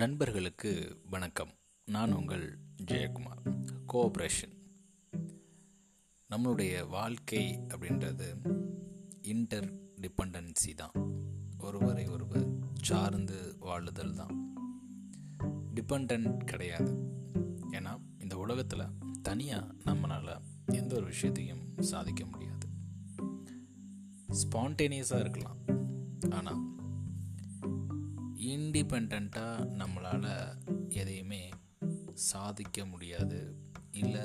நண்பர்களுக்கு வணக்கம். நான் உங்கள் ஜெயக்குமார். கோஆப்ரேஷன் நம்மளுடைய வாழ்க்கை அப்படின்றது இன்டர் டிபெண்டன்சி தான். ஒருவரை ஒருவர் சார்ந்து வாழுதல் தான். டிபெண்ட் கிடையாது. ஏன்னா இந்த உலகத்தில் தனியாக நம்மளால் எந்த ஒரு விஷயத்தையும் சாதிக்க முடியாது. ஸ்பான்டேனியஸாக இருக்கலாம். ஆனால் இண்டிபெண்ட்டாக நம்மளால் எதையுமே சாதிக்க முடியாது. இல்லை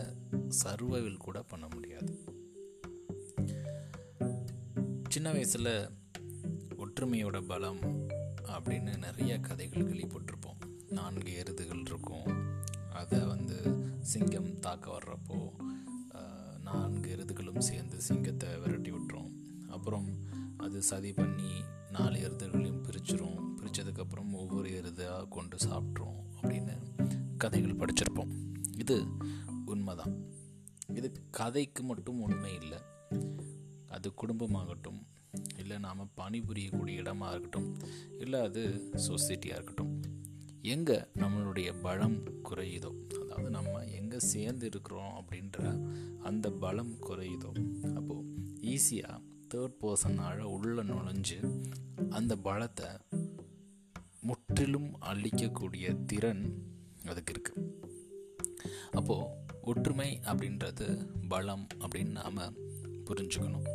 சர்வைவில் கூட பண்ண முடியாது. சின்ன வயசில் ஒற்றுமையோட பலம் அப்படின்னு நிறைய கதைகள் கேள்விப்பட்டிருப்போம் நான்கு எருதுகள் இருக்கும். அதை வந்து சிங்கம் தாக்க வர்றப்போ நான்கு எருதுகளும் சேர்ந்து சிங்கத்தை விரட்டி விட்டுரும். அப்புறம் அது சதி பண்ணி நாலு எருதுகளையும் பிரிச்சிரும். பிரித்ததுக்கப்புறம் ஒவ்வொரு எருதாக கொண்டு சாப்பிட்ரும் அப்படின்னு கதைகள் படிச்சிருப்போம். இது உண்மைதான். இது கதைக்கு மட்டும் உண்மை இல்லை. அது குடும்பமாகட்டும் இல்லை நாம் பணிபுரியக்கூடிய இடமாக இருக்கட்டும் இல்லை அது சொசைட்டியாக இருக்கட்டும். எங்கே நம்மளுடைய பலம் குறையுதோ அதாவது நம்ம எங்கே சேர்ந்து இருக்கிறோம் அப்படின்ற அந்த பலம் குறையுதோ அப்போது ஈஸியாக தேர்ட் பர்சனால் உள்ளே நுழைஞ்சு அந்த பலத்தை முற்றிலும் அழிக்கக்கூடிய திறன் அதுக்கு இருக்குது அப்போது ஒற்றுமை அப்படின்றது பலம் அப்படின்னு நாம் புரிஞ்சுக்கணும்.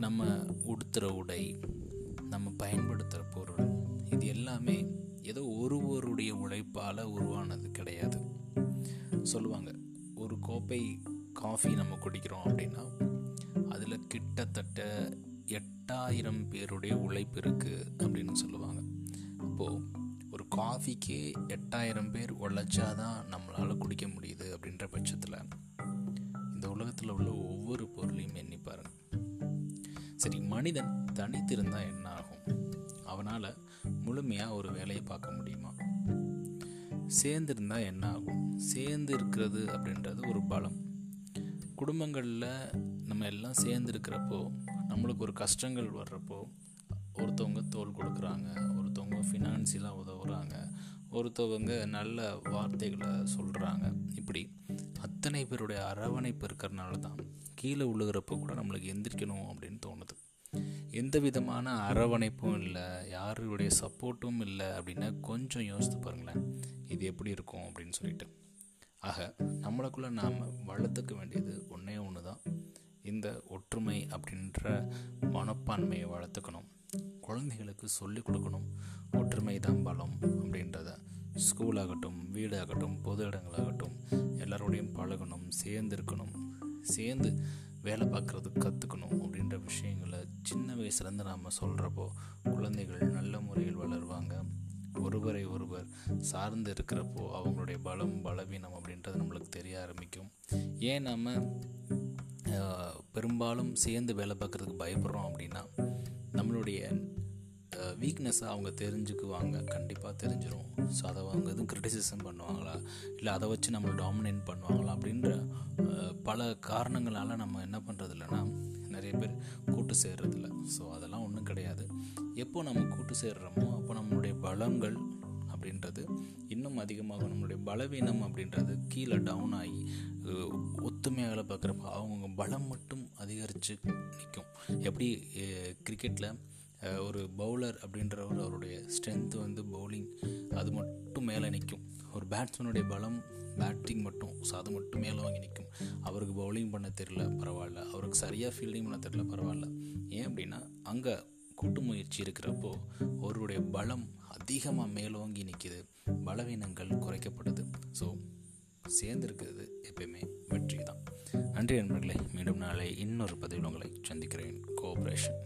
நம்ம உடுத்துகிற உடை நம்ம பயன்படுத்துகிற பொருள் இது எல்லாமே ஏதோ ஒருவருடைய உழைப்பால் உருவானது கிடையாது. சொல்லுவாங்க ஒரு கோப்பை காஃபி நம்ம குடிக்கிறோம் அப்படின்னா அதில் கிட்டத்தட்ட எட்டாயிரம் பேருடைய உழைப்பு இருக்குது அப்படின்னு சொல்லுவாங்க. அப்போது ஒரு காஃபிக்கு எட்டாயிரம் பேர் உழைச்சாதான் நம்மளால் குடிக்க முடியுது அப்படின்ற பட்சத்தில் இந்த உலகத்தில் உள்ள ஒவ்வொரு பொருளையும் எண்ணி பாருங்கள் சரி மனிதன் தனித்திருந்தால் என்ன ஆகும் அவனால் முழுமையாக ஒரு வேலையை பார்க்க முடியுமா? சேர்ந்துருந்தால் என்ன ஆகும் சேர்ந்து இருக்கிறது அப்படின்றது ஒரு பலம். குடும்பங்களில் நம்ம எல்லாம் சேர்ந்து இருக்கிறப்போ நம்மளுக்கு ஒரு கஷ்டங்கள் வர்றப்போ ஒருத்தவங்க தோல் கொடுக்குறாங்க ஒருத்தவங்க ஃபினான்சியலாக உதவுறாங்க ஒருத்தவங்க நல்ல வார்த்தைகளை சொல்கிறாங்க இப்படி அத்தனை பேருடைய அரவணைப்பு இருக்கிறனால தான் கீழே விழுகிறப்போ கூட நம்மளுக்கு எந்திரிக்கணும் அப்படின்னு தோணுது. எந்த விதமான அரவணைப்பும் இல்லை யாருடைய சப்போர்ட்டும் இல்லை அப்படின்னா கொஞ்சம் யோசித்து பாருங்களேன் இது எப்படி இருக்கும் அப்படின்னு சொல்லிட்டு. ஆக நம்மளுக்குள்ளே நாம் வளர்த்துக்க வேண்டியது ஒன்றே ஒன்று தான் இந்த ஒற்றுமை அப்படின்ற மனப்பான்மையை வளர்த்துக்கணும். குழந்தைகளுக்கு சொல்லிக் கொடுக்கணும். ஒற்றுமை தான் பலம் அப்படின்றத. ஸ்கூலாகட்டும் வீடாகட்டும் பொது இடங்களாகட்டும் எல்லாரோடையும் பழகணும் சேர்ந்து இருக்கணும் சேர்ந்து வேலை பார்க்குறது கற்றுக்கணும் அப்படின்ற விஷயங்களை சின்ன வயசுலேருந்து நாம் சொல்கிறப்போ குழந்தைகள் நல்ல முறையில் வளருவாங்க. ஒருவரை ஒருவர் சார்ந்து இருக்கிறப்போ அவங்களுடைய பலம் பலவீனம் அப்படின்றது நம்மளுக்கு தெரிய ஆரம்பிக்கும். ஏன் நம்ம பெரும்பாலும் சேர்ந்து வேலை பார்க்குறதுக்கு பயப்படுறோம் அப்படின்னா நம்மளுடைய வீக்னஸ்ஸாக அவங்க தெரிஞ்சுக்குவாங்க. கண்டிப்பாக தெரிஞ்சிடும் ஸோ அதை அவங்க எதுவும் க்ரிட்டிசிசம் பண்ணுவாங்களா? இல்லை அதை வச்சு நம்மளை டாமினேட் பண்ணுவாங்களா? அப்படின்ற பல காரணங்களால் நம்ம என்ன பண்ணுறது இல்லைன்னா நிறைய பேர் கூட்டு சேர்றதில்ல. ஸோ அதெல்லாம் ஒன்றும் கிடையாது. எப்போ நம்ம கூட்டு சேர்றோமோ அப்போ நம்மளுடைய பலங்கள் அப்படின்றது இன்னும் அதிகமாக நம்மளுடைய பலவீனம் அப்படின்றது கீழே டவுன் ஆகி ஒத்துமையாக வேலை பார்க்குறப்ப அவங்க பலம் மட்டும் அதிகரித்து நிற்கும் எப்படி கிரிக்கெட்டில் ஒரு பவுலர் அப்படின்றவர் அவருடைய ஸ்ட்ரென்த்து வந்து பவுலிங் அது மட்டும் மேலே நிற்கும் ஒரு பேட்ஸ்மேனுடைய பலம் பேட்டிங் மட்டும் ஸோ அது மட்டும் மேலே வாங்கி நிற்கும் அவருக்கு பவுலிங் பண்ண தெரில பரவாயில்ல. அவருக்கு சரியாக ஃபீல்டிங் பண்ண தெரில பரவாயில்ல. ஏன் அப்படின்னா அங்கே கூட்டு முயற்சி இருக்கிறப்போ அவருடைய பலம் அதிகமாக மேலோங்கி நிற்கிது பலவீனங்கள் குறைக்கப்படுது ஸோ சேர்ந்துருக்கிறது எப்பயுமே வெற்றி தான் நன்றி நண்பர்களே. மீண்டும் நாளை இன்னொரு பதிவில் உங்களை சந்திக்கிறேன். கோஆப்ரேஷன்